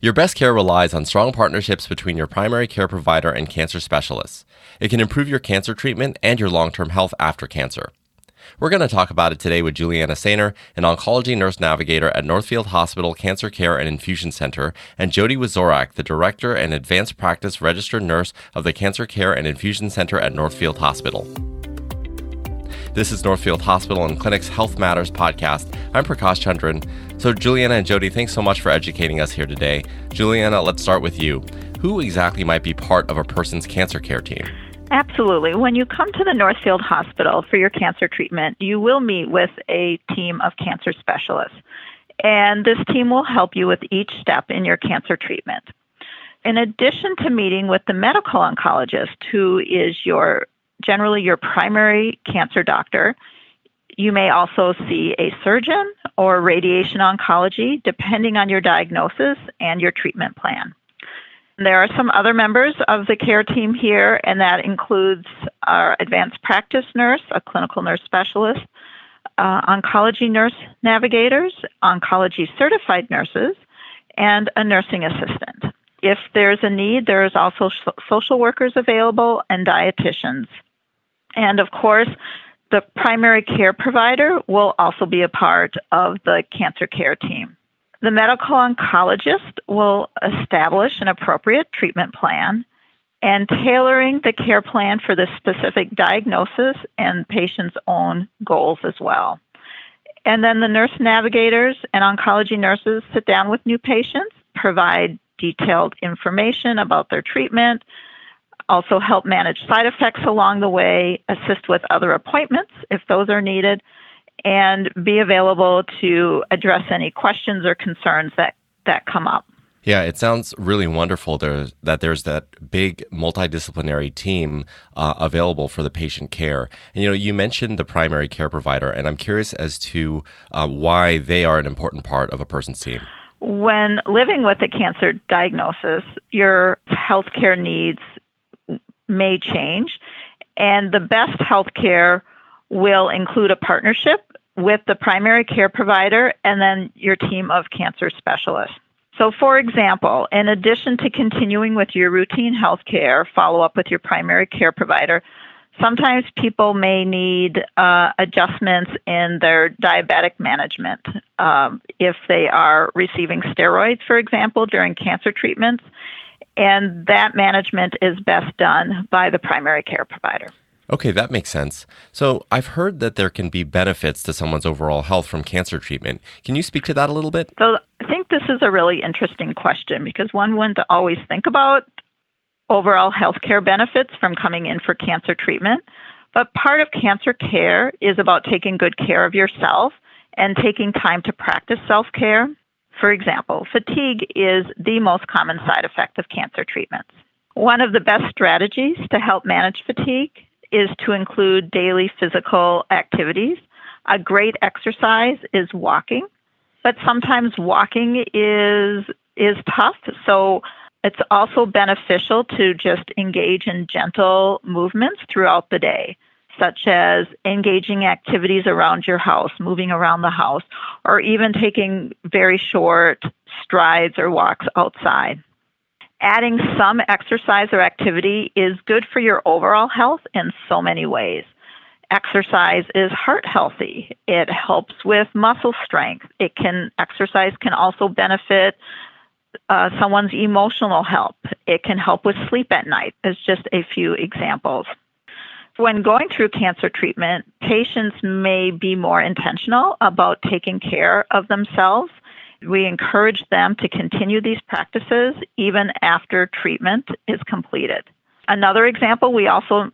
Your best care relies on strong partnerships between your primary care provider and cancer specialists. It can improve your cancer treatment and your long term health after cancer. We're going to talk about it today with Juliana Sayner, an oncology nurse navigator at Northfield Hospital Cancer Care and Infusion Center, and Jodi Wieczorek, the director and advanced practice registered nurse of the Cancer Care and Infusion Center at Northfield Hospital. This is Northfield Hospital and Clinic's Health Matters podcast. I'm Prakash Chandran. So, Juliana and Jodi, thanks so much for educating us here today. Juliana, let's start with you. Who exactly might be part of a person's cancer care team? Absolutely. When you come to the Northfield Hospital for your cancer treatment, you will meet with a team of cancer specialists. And this team will help you with each step in your cancer treatment. In addition to meeting with the medical oncologist, who is your generally your primary cancer doctor, you may also see a surgeon or radiation oncology, depending on your diagnosis and your treatment plan. There are some other members of the care team here, and that includes our advanced practice nurse, a clinical nurse specialist, uh, oncology nurse navigators, oncology certified nurses, and a nursing assistant. If there's a need, there's also social workers available and dietitians. And of course, the primary care provider will also be a part of the cancer care team. The medical oncologist will establish an appropriate treatment plan and tailoring the care plan for the specific diagnosis and patient's own goals as well. And then the nurse navigators and oncology nurses sit down with new patients, provide detailed information about their treatment, also help manage side effects along the way, assist with other appointments if those are needed, and be available to address any questions or concerns that, that come up. Yeah, it sounds really wonderful there, that there's that big multidisciplinary team uh, available for the patient care. And you know, you mentioned the primary care provider, and I'm curious as to uh, why they are an important part of a person's team. When living with a cancer diagnosis, your healthcare needs may change, and the best healthcare will include a partnership with the primary care provider and then your team of cancer specialists. So, for example, in addition to continuing with your routine health care, follow up with your primary care provider, sometimes people may need uh, adjustments in their diabetic management. Um, if they are receiving steroids, for example, during cancer treatments, and that management is best done by the primary care provider. Okay, that makes sense. So, I've heard that there can be benefits to someone's overall health from cancer treatment. Can you speak to that a little bit? So, I think this is a really interesting question because one wouldn't always think about overall healthcare benefits from coming in for cancer treatment. But part of cancer care is about taking good care of yourself and taking time to practice self care. For example, fatigue is the most common side effect of cancer treatments. One of the best strategies to help manage fatigue is to include daily physical activities. A great exercise is walking, but sometimes walking is is tough. So it's also beneficial to just engage in gentle movements throughout the day, such as engaging activities around your house, moving around the house, or even taking very short strides or walks outside adding some exercise or activity is good for your overall health in so many ways. Exercise is heart healthy. It helps with muscle strength. It can exercise can also benefit uh, someone's emotional health. It can help with sleep at night. As just a few examples. When going through cancer treatment, patients may be more intentional about taking care of themselves we encourage them to continue these practices even after treatment is completed. Another example, we also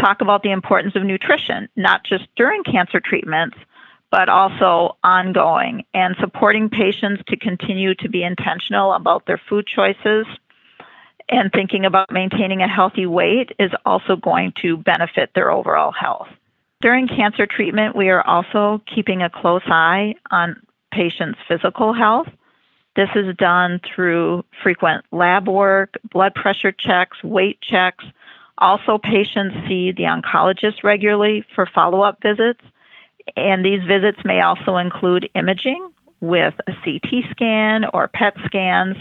talk about the importance of nutrition, not just during cancer treatments, but also ongoing, and supporting patients to continue to be intentional about their food choices and thinking about maintaining a healthy weight is also going to benefit their overall health. During cancer treatment, we are also keeping a close eye on patient's physical health. This is done through frequent lab work, blood pressure checks, weight checks. Also, patients see the oncologist regularly for follow up visits, and these visits may also include imaging with a CT scan or PET scans,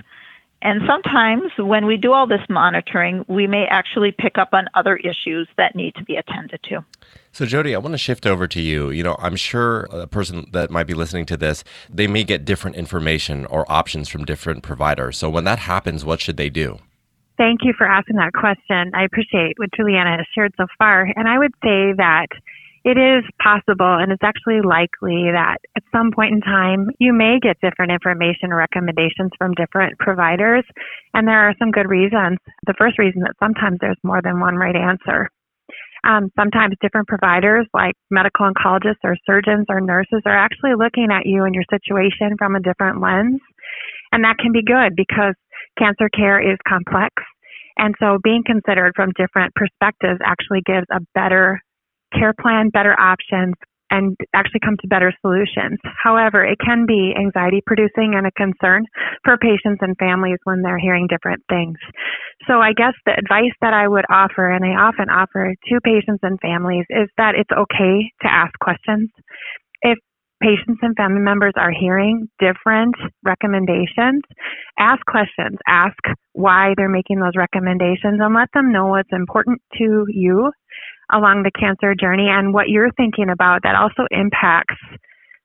And sometimes when we do all this monitoring, we may actually pick up on other issues that need to be attended to. So, Jodi, I want to shift over to you. You know, I'm sure a person that might be listening to this, they may get different information or options from different providers. So, when that happens, what should they do? Thank you for asking that question. I appreciate what Juliana has shared so far. And I would say that it is possible and it's actually likely that at some point in time you may get different information or recommendations from different providers. And there are some good reasons. The first reason that sometimes there's more than one right answer. Um, sometimes different providers like medical oncologists or surgeons or nurses are actually looking at you and your situation from a different lens. And that can be good because cancer care is complex. And so being considered from different perspectives actually gives a better care plan, better options, and actually come to better solutions. However, it can be anxiety producing and a concern for patients and families when they're hearing different things. So I guess the advice that I would offer, and I often offer to patients and families, is that it's okay to ask questions. If patients and family members are hearing different recommendations, ask questions, ask why they're making those recommendations, and let them know what's important to you along the cancer journey and what you're thinking about that also impacts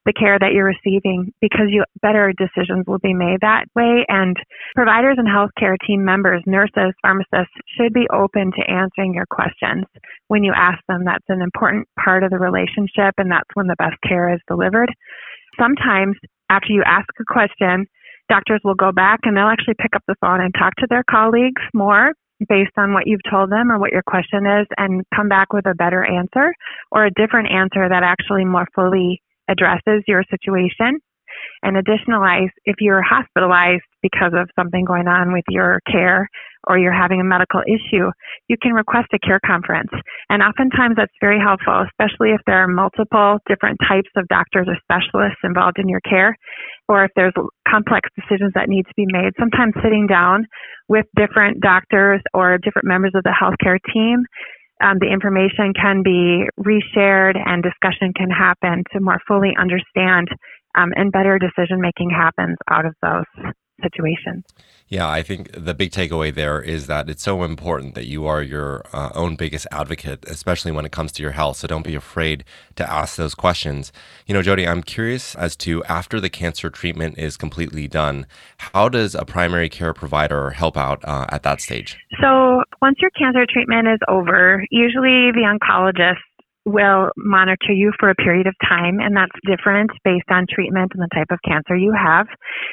the care that you're receiving because you better decisions will be made that way. And providers and healthcare team members nurses pharmacists should be open to answering your questions when you ask them. That's an important part of the relationship and that's when the best care is delivered. Sometimes after you ask a question doctors will go back and they'll actually pick up the phone and talk to their colleagues more based on what you've told them or what your question is and come back with a better answer or a different answer that actually more fully addresses your situation. And additionally, if you're hospitalized because of something going on with your care or you're having a medical issue, you can request a care conference. And oftentimes that's very helpful, especially if there are multiple different types of doctors or specialists involved in your care, or if there's complex decisions that need to be made. Sometimes sitting down with different doctors or different members of the healthcare team um, the information can be reshared and discussion can happen to more fully understand um, and better decision making happens out of those situations. Yeah, I think the big takeaway there is that it's so important that you are your uh, own biggest advocate, especially when it comes to your health. So don't be afraid to ask those questions. You know, Jodi, I'm curious as to after the cancer treatment is completely done, how does a primary care provider help out uh, at that stage? So once your cancer treatment is over, usually the oncologist will monitor you for a period of time, and that's different based on treatment and the type of cancer you have.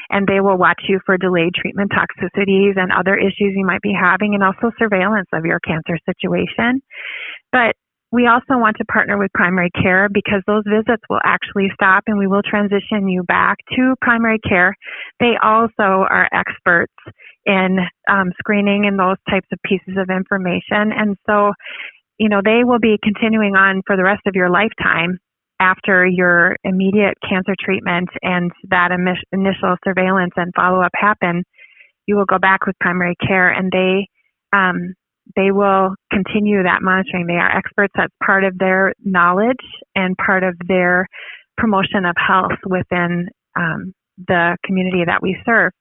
And they will watch you for delayed treatment toxicities and other issues you might be having, and also surveillance of your cancer situation. But we also want to partner with primary care because those visits will actually stop and we will transition you back to primary care. They also are experts in um, screening and those types of pieces of information. And so you know, they will be continuing on for the rest of your lifetime after your immediate cancer treatment and that initial surveillance and follow up happen. You will go back with primary care and they, um, they will continue that monitoring. They are experts. That's part of their knowledge and part of their promotion of health within um, the community that we serve.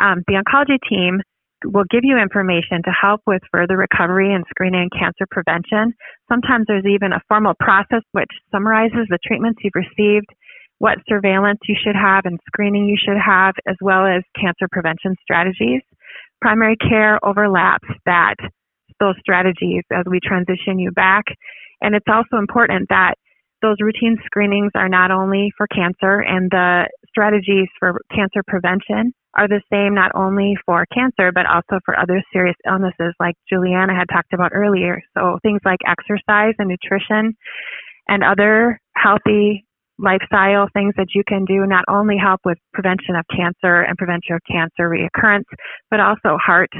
Um, the oncology team will give you information to help with further recovery and screening and cancer prevention. Sometimes there's even a formal process which summarizes the treatments you've received, what surveillance you should have and screening you should have, as well as cancer prevention strategies. Primary care overlaps that those strategies as we transition you back. And it's also important that those routine screenings are not only for cancer and the strategies for cancer prevention are the same not only for cancer but also for other serious illnesses like Juliana had talked about earlier. So things like exercise and nutrition and other healthy lifestyle things that you can do not only help with prevention of cancer and prevention of cancer reoccurrence, but also heart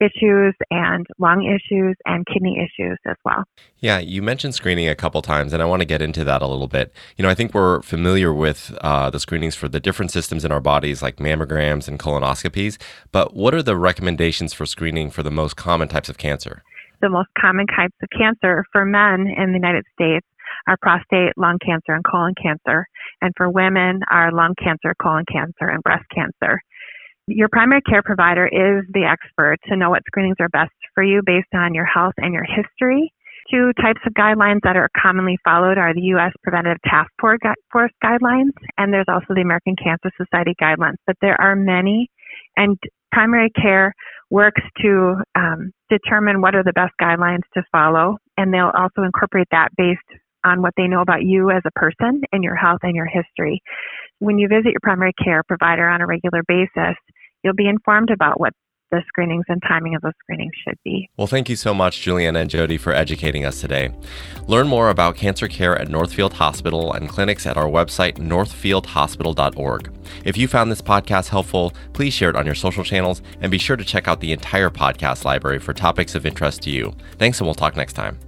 issues and lung issues and kidney issues as well. Yeah, you mentioned screening a couple times, and I want to get into that a little bit. You know, I think we're familiar with uh, the screenings for the different systems in our bodies, like mammograms and colonoscopies, but what are the recommendations for screening for the most common types of cancer? The most common types of cancer for men in the United States are prostate, lung cancer, and colon cancer. And for women are lung cancer, colon cancer, and breast cancer Your primary care provider is the expert to know what screenings are best for you based on your health and your history. Two types of guidelines that are commonly followed are the U.S. Preventive Task Force guidelines, and there's also the American Cancer Society guidelines. But there are many, and primary care works to um, determine what are the best guidelines to follow, and they'll also incorporate that based on what they know about you as a person and your health and your history. When you visit your primary care provider on a regular basis, you'll be informed about what the screenings and timing of those screenings should be. Well, thank you so much, Juliana and Jodi, for educating us today. Learn more about cancer care at Northfield Hospital and clinics at our website, northfieldhospital.org. If you found this podcast helpful, please share it on your social channels and be sure to check out the entire podcast library for topics of interest to you. Thanks, and we'll talk next time.